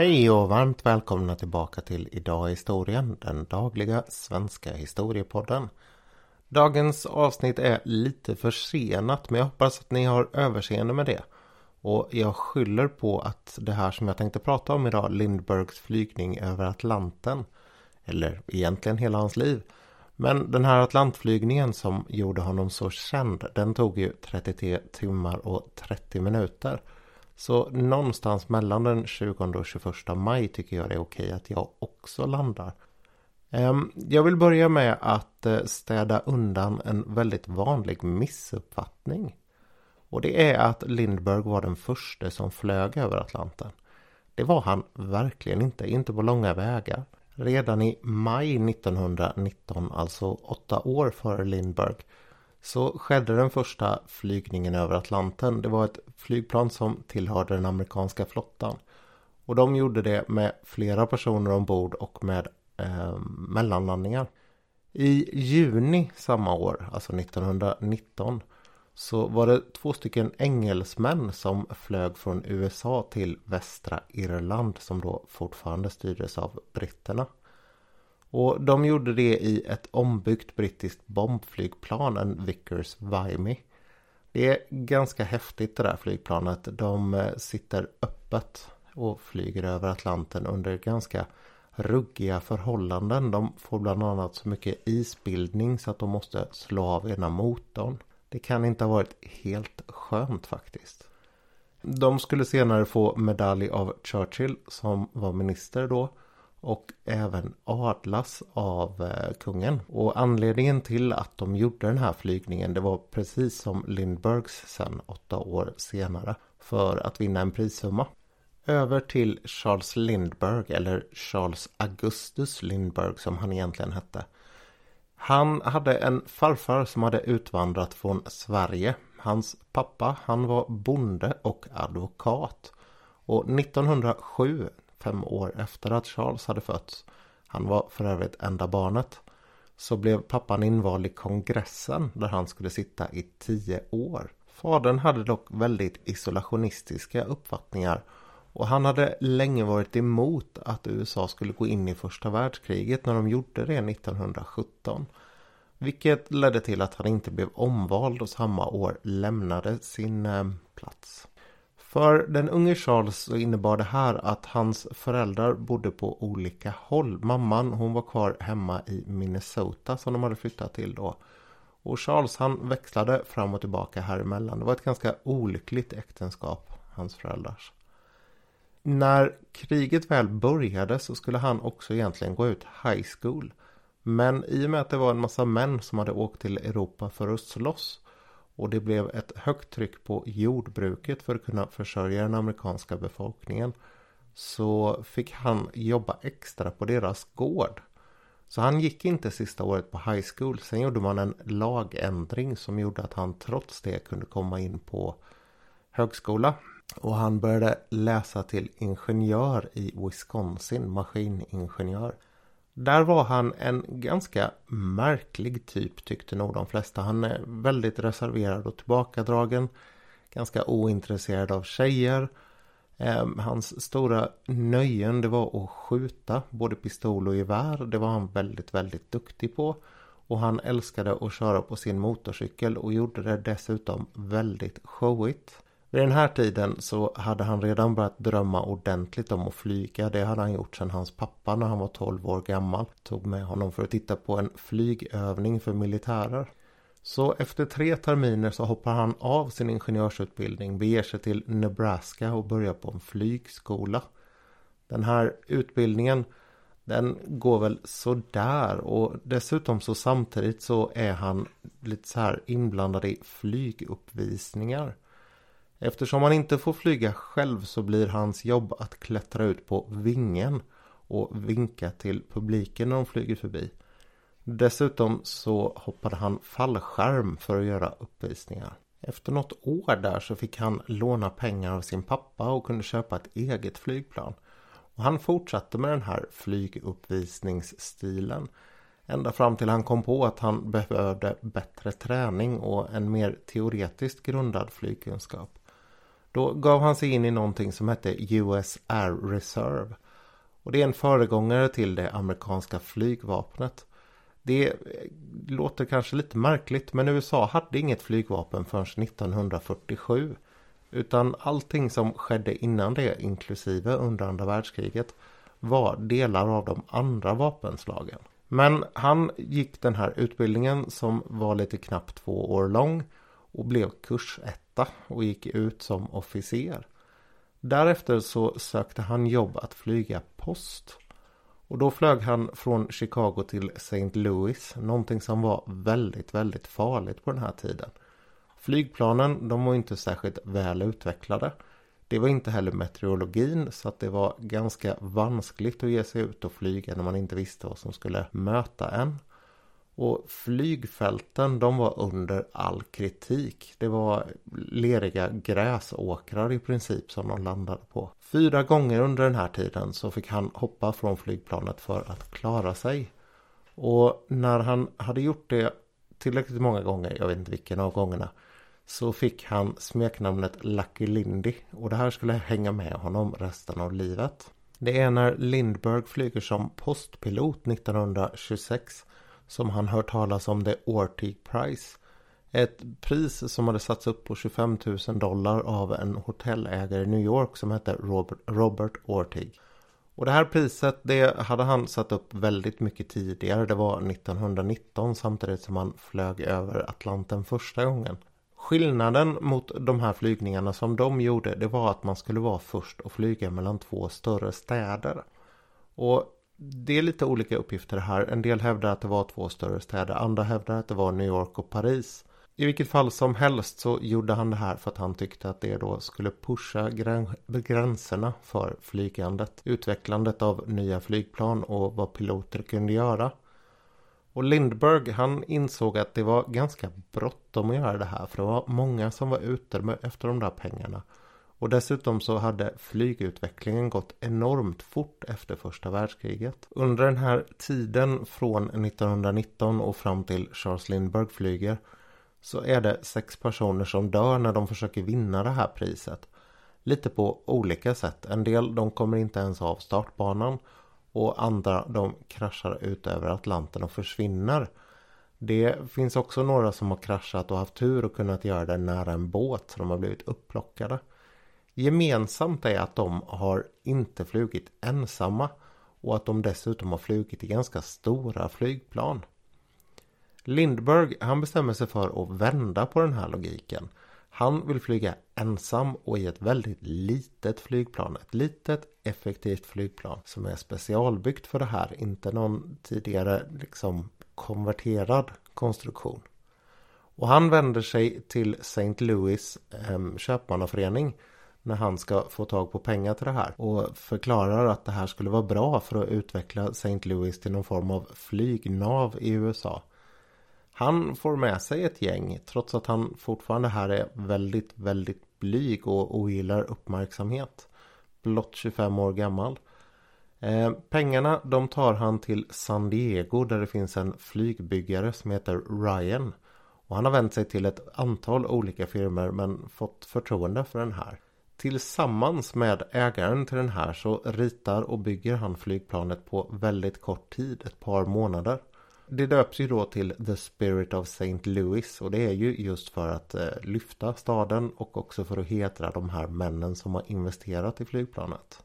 Hej och varmt välkomna tillbaka till Idag i historien, den dagliga svenska historiepodden. Dagens avsnitt är lite försenat men jag hoppas att ni har överseende med det. Och jag skyller på att det här som jag tänkte prata om idag, Lindbergs flygning över Atlanten, eller egentligen hela hans liv. Men den här Atlantflygningen som gjorde honom så känd, den tog ju 33 timmar och 30 minuter. Så någonstans mellan den 20 och 21 maj tycker jag det är okej att jag också landar. Ehm, jag vill börja med att eh, städa undan en väldigt vanlig missuppfattning. Och det är att Lindberg var den första som flög över Atlanten. Det var han verkligen inte, inte på långa vägar. Redan i maj 1919, alltså åtta år före Lindberg, så skedde den första flygningen över Atlanten. Det var ett flygplan som tillhörde den amerikanska flottan. Och de gjorde det med flera personer ombord och med eh, mellanlandningar. I juni samma år, alltså 1919, så var det två stycken engelsmän som flög från USA till västra Irland som då fortfarande styrdes av britterna. Och de gjorde det i ett ombyggt brittiskt bombflygplan, en Vickers Vimy. Det är ganska häftigt det där flygplanet. De eh, sitter öppet och flyger över Atlanten under ganska ruggiga förhållanden. De får bland annat så mycket isbildning så att de måste slå av ena motorn. Det kan inte ha varit helt skönt faktiskt. De skulle senare få medalj av Churchill som var minister då och även adlas av eh, kungen. Och anledningen till att de gjorde den här flygningen det var precis som Lindbergs sen åtta år senare för att vinna en prissumma. Över till Charles Lindbergh eller Charles Augustus Lindbergh som han egentligen hette. Han hade en farfar som hade utvandrat från Sverige. Hans pappa han var bonde och advokat. Och 1907 fem år efter att Charles hade fötts, han var för övrigt enda barnet, så blev pappan invald i kongressen där han skulle sitta i tio år. Fadern hade dock väldigt isolationistiska uppfattningar och han hade länge varit emot att USA skulle gå in i första världskriget när de gjorde det 1917. Vilket ledde till att han inte blev omvald och samma år lämnade sin eh, plats. För den unge Charles så innebar det här att hans föräldrar bodde på olika håll. Mamman hon var kvar hemma i Minnesota som de hade flyttat till då. Och Charles han växlade fram och tillbaka här emellan. Det var ett ganska olyckligt äktenskap, hans föräldrars. När kriget väl började så skulle han också egentligen gå ut high school. Men i och med att det var en massa män som hade åkt till Europa för att slåss och det blev ett högt tryck på jordbruket för att kunna försörja den amerikanska befolkningen så fick han jobba extra på deras gård. Så han gick inte sista året på high school. Sen gjorde man en lagändring som gjorde att han trots det kunde komma in på högskola. Och han började läsa till ingenjör i Wisconsin, maskiningenjör. Där var han en ganska märklig typ tyckte nog de flesta. Han är väldigt reserverad och tillbakadragen. Ganska ointresserad av tjejer. Ehm, hans stora nöjen det var att skjuta både pistol och gevär. Det var han väldigt, väldigt duktig på. Och han älskade att köra på sin motorcykel och gjorde det dessutom väldigt showigt. Vid den här tiden så hade han redan börjat drömma ordentligt om att flyga. Det hade han gjort sedan hans pappa när han var 12 år gammal tog med honom för att titta på en flygövning för militärer. Så efter tre terminer så hoppar han av sin ingenjörsutbildning, beger sig till Nebraska och börjar på en flygskola. Den här utbildningen den går väl sådär och dessutom så samtidigt så är han lite så här inblandad i flyguppvisningar. Eftersom han inte får flyga själv så blir hans jobb att klättra ut på vingen och vinka till publiken när de flyger förbi. Dessutom så hoppade han fallskärm för att göra uppvisningar. Efter något år där så fick han låna pengar av sin pappa och kunde köpa ett eget flygplan. Och han fortsatte med den här flyguppvisningsstilen. Ända fram till han kom på att han behövde bättre träning och en mer teoretiskt grundad flygkunskap. Då gav han sig in i någonting som hette US Air Reserve. Och det är en föregångare till det amerikanska flygvapnet. Det låter kanske lite märkligt men USA hade inget flygvapen förrän 1947. Utan allting som skedde innan det, inklusive under andra världskriget, var delar av de andra vapenslagen. Men han gick den här utbildningen som var lite knappt två år lång och blev kursetta och gick ut som officer. Därefter så sökte han jobb att flyga post. Och då flög han från Chicago till St. Louis, någonting som var väldigt, väldigt farligt på den här tiden. Flygplanen, de var inte särskilt väl utvecklade. Det var inte heller meteorologin så att det var ganska vanskligt att ge sig ut och flyga när man inte visste vad som skulle möta en. Och flygfälten de var under all kritik. Det var leriga gräsåkrar i princip som de landade på. Fyra gånger under den här tiden så fick han hoppa från flygplanet för att klara sig. Och när han hade gjort det tillräckligt många gånger, jag vet inte vilken av gångerna, så fick han smeknamnet Lucky Lindy och det här skulle hänga med honom resten av livet. Det är när Lindberg flyger som postpilot 1926 som han hört talas om The Ortig Prize. Ett pris som hade satts upp på 25 000 dollar av en hotellägare i New York som hette Robert, Robert Ortig. Och det här priset det hade han satt upp väldigt mycket tidigare. Det var 1919 samtidigt som han flög över Atlanten första gången. Skillnaden mot de här flygningarna som de gjorde det var att man skulle vara först och flyga mellan två större städer. Och det är lite olika uppgifter här. En del hävdar att det var två större städer. Andra hävdar att det var New York och Paris. I vilket fall som helst så gjorde han det här för att han tyckte att det då skulle pusha gränserna för flygandet. Utvecklandet av nya flygplan och vad piloter kunde göra. Och Lindberg han insåg att det var ganska bråttom att göra det här för det var många som var ute efter de där pengarna. Och dessutom så hade flygutvecklingen gått enormt fort efter första världskriget. Under den här tiden från 1919 och fram till Charles Lindbergh flyger så är det sex personer som dör när de försöker vinna det här priset. Lite på olika sätt. En del de kommer inte ens av startbanan och andra de kraschar ut över Atlanten och försvinner. Det finns också några som har kraschat och haft tur och kunnat göra det nära en båt så de har blivit upplockade. Gemensamt är att de har inte flugit ensamma och att de dessutom har flugit i ganska stora flygplan. Lindberg han bestämmer sig för att vända på den här logiken. Han vill flyga ensam och i ett väldigt litet flygplan. Ett litet effektivt flygplan som är specialbyggt för det här. Inte någon tidigare liksom konverterad konstruktion. Och han vänder sig till St. Louis eh, köpmannaförening när han ska få tag på pengar till det här och förklarar att det här skulle vara bra för att utveckla St. Louis till någon form av flygnav i USA. Han får med sig ett gäng trots att han fortfarande här är väldigt, väldigt blyg och ogillar uppmärksamhet. Blott 25 år gammal. Eh, pengarna de tar han till San Diego där det finns en flygbyggare som heter Ryan. Och han har vänt sig till ett antal olika firmor men fått förtroende för den här. Tillsammans med ägaren till den här så ritar och bygger han flygplanet på väldigt kort tid, ett par månader. Det döps ju då till The Spirit of St. Louis och det är ju just för att eh, lyfta staden och också för att hedra de här männen som har investerat i flygplanet.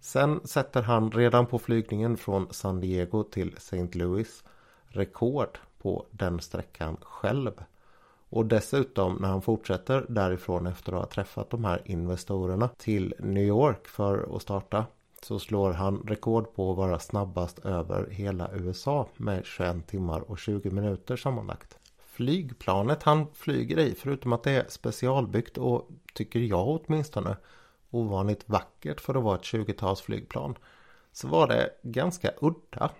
Sen sätter han redan på flygningen från San Diego till St. Louis rekord på den sträckan själv. Och dessutom när han fortsätter därifrån efter att ha träffat de här investorerna till New York för att starta så slår han rekord på att vara snabbast över hela USA med 21 timmar och 20 minuter sammanlagt. Flygplanet han flyger i, förutom att det är specialbyggt och tycker jag åtminstone ovanligt vackert för att vara ett 20-talsflygplan så var det ganska udda.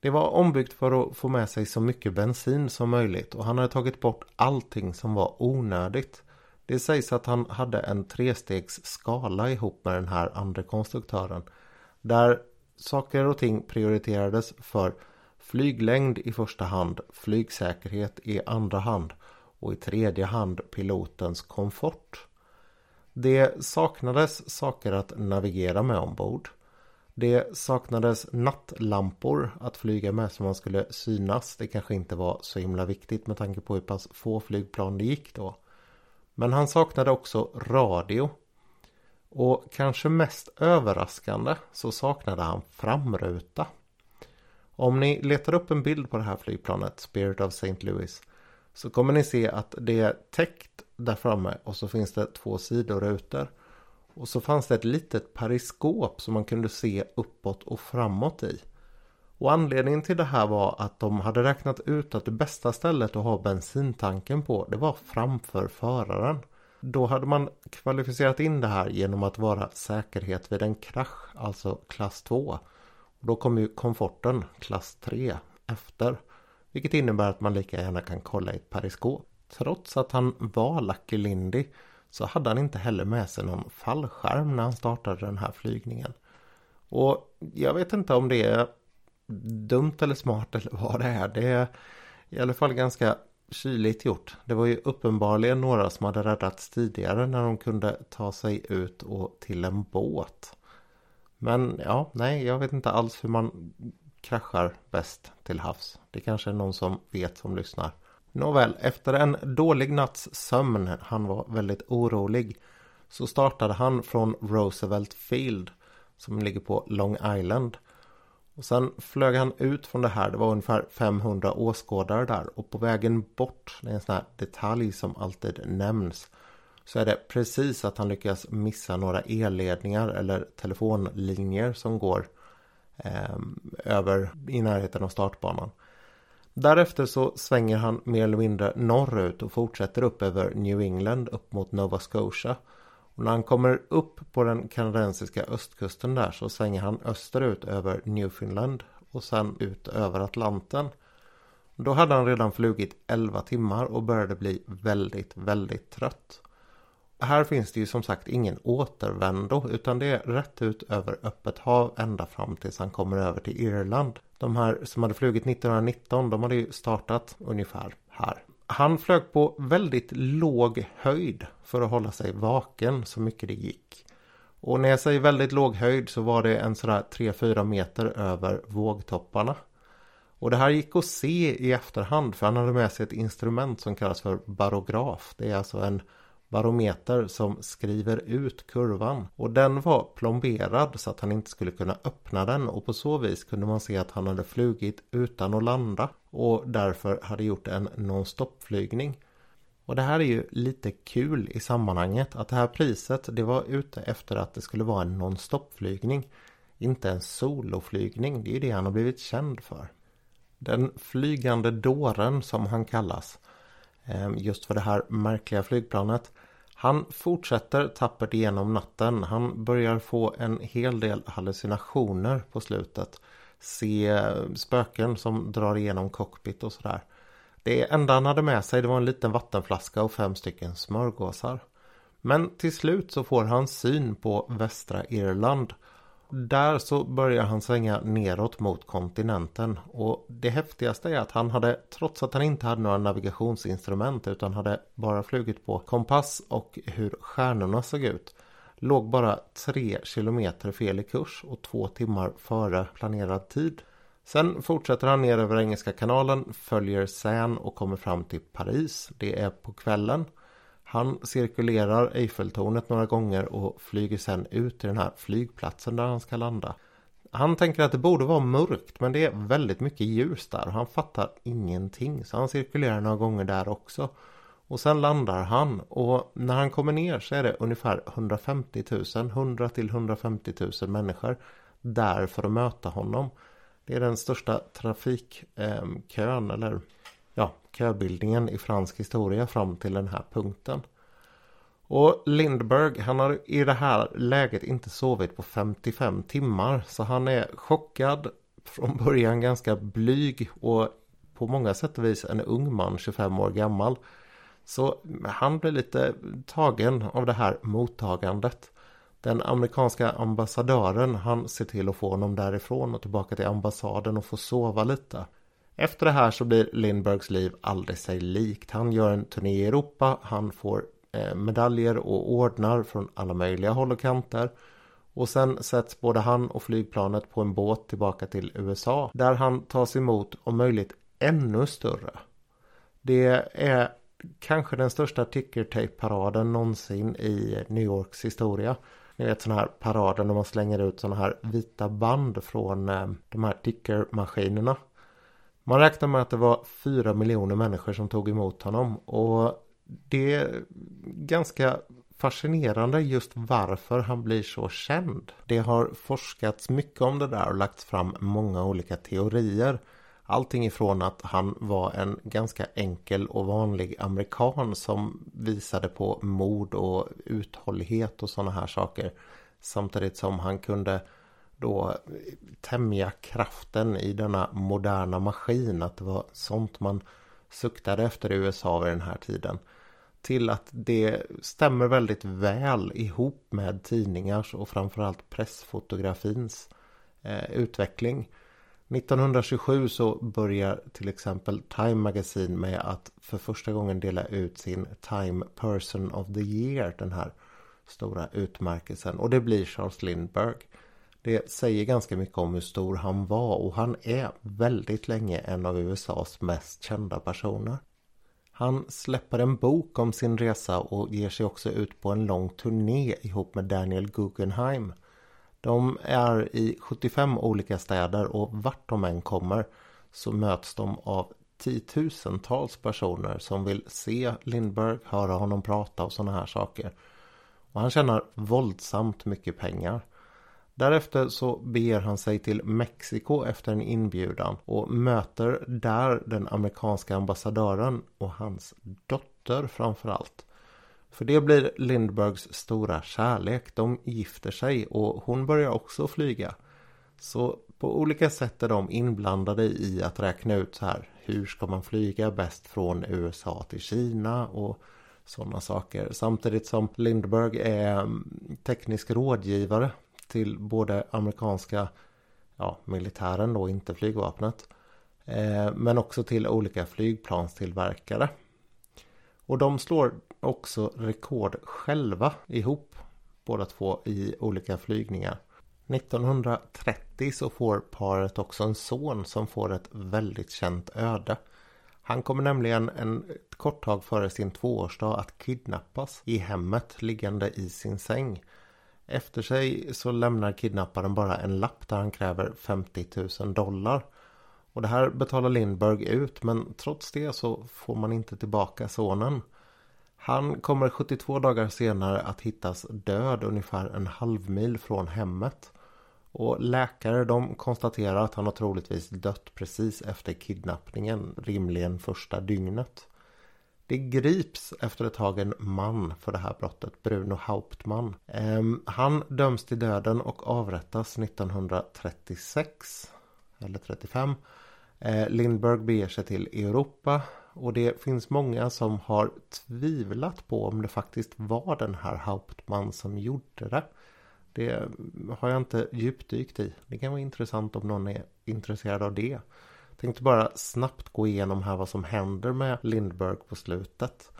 Det var ombyggt för att få med sig så mycket bensin som möjligt och han hade tagit bort allting som var onödigt. Det sägs att han hade en trestegs skala ihop med den här andra konstruktören. Där saker och ting prioriterades för flyglängd i första hand, flygsäkerhet i andra hand och i tredje hand pilotens komfort. Det saknades saker att navigera med ombord. Det saknades nattlampor att flyga med så man skulle synas. Det kanske inte var så himla viktigt med tanke på hur pass få flygplan det gick då. Men han saknade också radio. Och kanske mest överraskande så saknade han framruta. Om ni letar upp en bild på det här flygplanet, Spirit of St. Louis, så kommer ni se att det är täckt där framme och så finns det två sidorutor. Och så fanns det ett litet periskop som man kunde se uppåt och framåt i. Och anledningen till det här var att de hade räknat ut att det bästa stället att ha bensintanken på det var framför föraren. Då hade man kvalificerat in det här genom att vara säkerhet vid en krasch, alltså klass 2. Då kommer ju komforten klass 3 efter. Vilket innebär att man lika gärna kan kolla i ett periskop. Trots att han var Lucky Lindy så hade han inte heller med sig någon fallskärm när han startade den här flygningen. Och jag vet inte om det är dumt eller smart eller vad det är. Det är i alla fall ganska kyligt gjort. Det var ju uppenbarligen några som hade räddats tidigare när de kunde ta sig ut och till en båt. Men ja, nej, jag vet inte alls hur man kraschar bäst till havs. Det kanske är någon som vet som lyssnar. Nåväl, efter en dålig natts sömn, han var väldigt orolig, så startade han från Roosevelt Field som ligger på Long Island. Och sen flög han ut från det här, det var ungefär 500 åskådare där och på vägen bort, det är en sån här detalj som alltid nämns, så är det precis att han lyckas missa några elledningar eller telefonlinjer som går eh, över i närheten av startbanan. Därefter så svänger han mer eller mindre norrut och fortsätter upp över New England upp mot Nova Scotia. Och när han kommer upp på den kanadensiska östkusten där så svänger han österut över Newfoundland och sen ut över Atlanten. Då hade han redan flugit 11 timmar och började bli väldigt, väldigt trött. Här finns det ju som sagt ingen återvändo utan det är rätt ut över öppet hav ända fram tills han kommer över till Irland. De här som hade flugit 1919 de hade ju startat ungefär här. Han flög på väldigt låg höjd för att hålla sig vaken så mycket det gick. Och när jag säger väldigt låg höjd så var det en sådär 3-4 meter över vågtopparna. Och det här gick att se i efterhand för han hade med sig ett instrument som kallas för barograf. Det är alltså en barometer som skriver ut kurvan. Och den var plomberad så att han inte skulle kunna öppna den och på så vis kunde man se att han hade flugit utan att landa och därför hade gjort en non-stop-flygning. Och det här är ju lite kul i sammanhanget att det här priset det var ute efter att det skulle vara en non-stop-flygning. Inte en soloflygning, det är ju det han har blivit känd för. Den flygande dåren som han kallas Ehm, just för det här märkliga flygplanet. Han fortsätter tappert igenom natten. Han börjar få en hel del hallucinationer på slutet. Se eh, spöken som drar igenom cockpit och sådär. Det enda han hade med sig det var en liten vattenflaska och fem stycken smörgåsar. Men till slut så får han syn på västra Irland där så börjar han svänga neråt mot kontinenten och det häftigaste är att han hade, trots att han inte hade några navigationsinstrument utan hade bara flugit på kompass och hur stjärnorna såg ut, låg bara tre kilometer fel i kurs och två timmar före planerad tid. Sen fortsätter han ner över Engelska kanalen, följer Seine och kommer fram till Paris. Det är på kvällen. Han cirkulerar Eiffeltornet några gånger och flyger sen ut till den här flygplatsen där han ska landa. Han tänker att det borde vara mörkt men det är väldigt mycket ljus där och han fattar ingenting så han cirkulerar några gånger där också. Och sen landar han och när han kommer ner så är det ungefär 150 000, 100 till 150 000 människor där för att möta honom. Det är den största trafikkön eh, eller köbildningen i fransk historia fram till den här punkten. Och Lindberg han har i det här läget inte sovit på 55 timmar så han är chockad från början ganska blyg och på många sätt och vis en ung man 25 år gammal. Så han blir lite tagen av det här mottagandet. Den amerikanska ambassadören han ser till att få honom därifrån och tillbaka till ambassaden och få sova lite. Efter det här så blir Lindbergs liv aldrig sig likt. Han gör en turné i Europa, han får eh, medaljer och ordnar från alla möjliga håll och kanter. Och sen sätts både han och flygplanet på en båt tillbaka till USA där han tas emot om möjligt ännu större. Det är kanske den största tickertape-paraden någonsin i New Yorks historia. Ni vet sådana här parader när man slänger ut sådana här vita band från eh, de här tickermaskinerna. Man räknar med att det var fyra miljoner människor som tog emot honom och det är ganska fascinerande just varför han blir så känd. Det har forskats mycket om det där och lagts fram många olika teorier. Allting ifrån att han var en ganska enkel och vanlig amerikan som visade på mod och uthållighet och sådana här saker. Samtidigt som han kunde då tämja kraften i denna moderna maskin. Att det var sånt man suktade efter i USA vid den här tiden. Till att det stämmer väldigt väl ihop med tidningars och framförallt pressfotografins eh, utveckling. 1927 så börjar till exempel Time Magazine med att för första gången dela ut sin Time Person of the Year, den här stora utmärkelsen. Och det blir Charles Lindbergh. Det säger ganska mycket om hur stor han var och han är väldigt länge en av USAs mest kända personer. Han släpper en bok om sin resa och ger sig också ut på en lång turné ihop med Daniel Guggenheim. De är i 75 olika städer och vart de än kommer så möts de av tiotusentals personer som vill se Lindbergh, höra honom prata och sådana här saker. Och han tjänar våldsamt mycket pengar. Därefter så beger han sig till Mexiko efter en inbjudan och möter där den amerikanska ambassadören och hans dotter framförallt. För det blir Lindbergs stora kärlek. De gifter sig och hon börjar också flyga. Så på olika sätt är de inblandade i att räkna ut så här. Hur ska man flyga bäst från USA till Kina och sådana saker. Samtidigt som Lindberg är teknisk rådgivare till både amerikanska ja, militären då, inte flygvapnet. Eh, men också till olika flygplanstillverkare. Och de slår också rekord själva ihop båda två i olika flygningar. 1930 så får paret också en son som får ett väldigt känt öde. Han kommer nämligen en kort tag före sin tvåårsdag att kidnappas i hemmet liggande i sin säng. Efter sig så lämnar kidnapparen bara en lapp där han kräver 50 000 dollar. Och det här betalar Lindberg ut men trots det så får man inte tillbaka sonen. Han kommer 72 dagar senare att hittas död ungefär en halv mil från hemmet. Och läkare de konstaterar att han har troligtvis dött precis efter kidnappningen, rimligen första dygnet. Det grips efter ett tag en man för det här brottet, Bruno Hauptmann. Ehm, han döms till döden och avrättas 1936 eller 35. Lindberg ehm, Lindbergh beger sig till Europa och det finns många som har tvivlat på om det faktiskt var den här Hauptmann som gjorde det. Det har jag inte djupdykt i. Det kan vara intressant om någon är intresserad av det. Tänkte bara snabbt gå igenom här vad som händer med Lindbergh på slutet.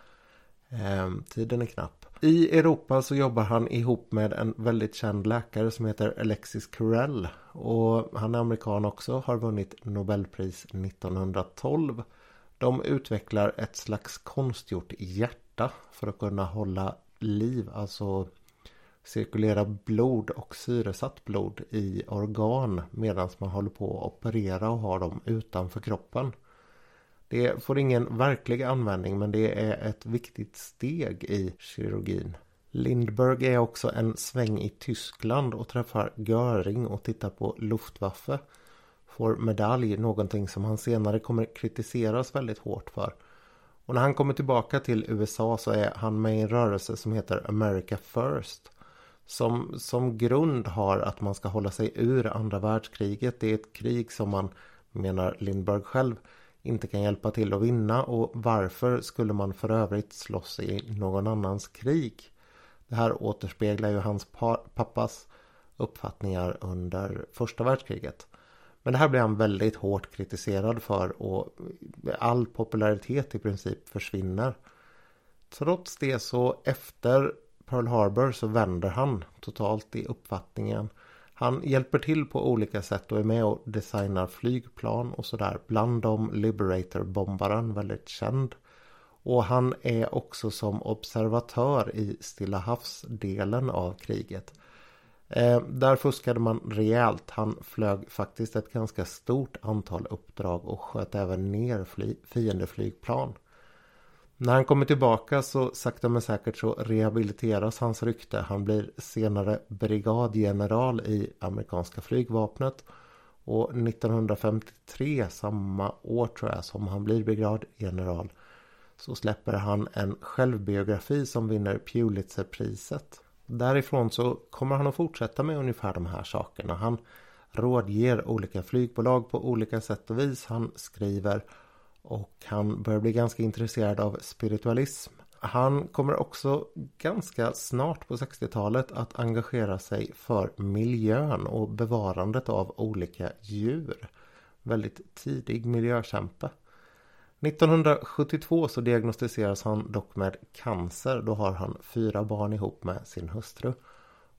Ehm, tiden är knapp. I Europa så jobbar han ihop med en väldigt känd läkare som heter Alexis Carrel. Och han är amerikan också, har vunnit Nobelpris 1912. De utvecklar ett slags konstgjort hjärta för att kunna hålla liv, alltså cirkulera blod och syresatt blod i organ medan man håller på att operera och har dem utanför kroppen. Det får ingen verklig användning men det är ett viktigt steg i kirurgin. Lindberg är också en sväng i Tyskland och träffar Göring och tittar på Luftwaffe. Får medalj, någonting som han senare kommer kritiseras väldigt hårt för. Och när han kommer tillbaka till USA så är han med i en rörelse som heter America First som, som grund har att man ska hålla sig ur andra världskriget. Det är ett krig som man, menar Lindberg själv, inte kan hjälpa till att vinna och varför skulle man för övrigt slåss i någon annans krig? Det här återspeglar ju hans pappas uppfattningar under första världskriget. Men det här blir han väldigt hårt kritiserad för och all popularitet i princip försvinner. Trots det så efter Pearl Harbor så vänder han totalt i uppfattningen. Han hjälper till på olika sätt och är med och designar flygplan och sådär. Bland dem Liberator-bombaren, väldigt känd. Och han är också som observatör i Stilla havs-delen av kriget. Eh, där fuskade man rejält. Han flög faktiskt ett ganska stort antal uppdrag och sköt även ner fiendeflygplan. När han kommer tillbaka så sakta men säkert så rehabiliteras hans rykte. Han blir senare brigadgeneral i amerikanska flygvapnet. Och 1953, samma år tror jag som han blir brigadgeneral, så släpper han en självbiografi som vinner Pulitzerpriset. Därifrån så kommer han att fortsätta med ungefär de här sakerna. Han rådger olika flygbolag på olika sätt och vis. Han skriver och han börjar bli ganska intresserad av spiritualism. Han kommer också ganska snart på 60-talet att engagera sig för miljön och bevarandet av olika djur. Väldigt tidig miljökämpe. 1972 så diagnostiseras han dock med cancer. Då har han fyra barn ihop med sin hustru.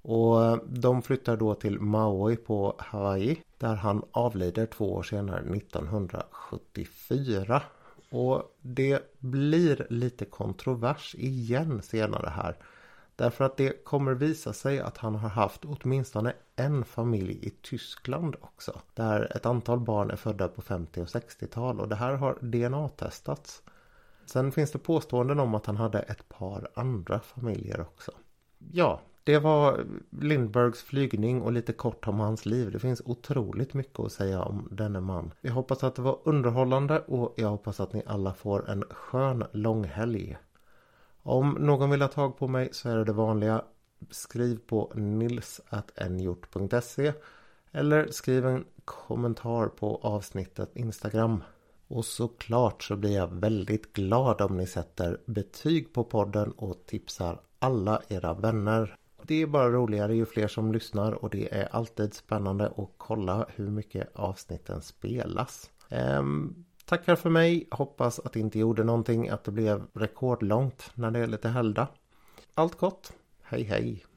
Och de flyttar då till Maui på Hawaii. Där han avlider två år senare 1974. Och det blir lite kontrovers igen senare här. Därför att det kommer visa sig att han har haft åtminstone en familj i Tyskland också. Där ett antal barn är födda på 50 och 60-tal och det här har DNA-testats. Sen finns det påståenden om att han hade ett par andra familjer också. Ja, det var Lindbergs flygning och lite kort om hans liv. Det finns otroligt mycket att säga om denne man. Jag hoppas att det var underhållande och jag hoppas att ni alla får en skön långhelg. Om någon vill ha tag på mig så är det det vanliga. Skriv på nils.nhjort.se eller skriv en kommentar på avsnittet Instagram. Och såklart så blir jag väldigt glad om ni sätter betyg på podden och tipsar alla era vänner. Det är bara roligare ju fler som lyssnar och det är alltid spännande att kolla hur mycket avsnitten spelas. Ehm, um, tackar för mig. Hoppas att det inte gjorde någonting att det blev rekordlångt när det är lite helgdag. Allt gott. Hej hej.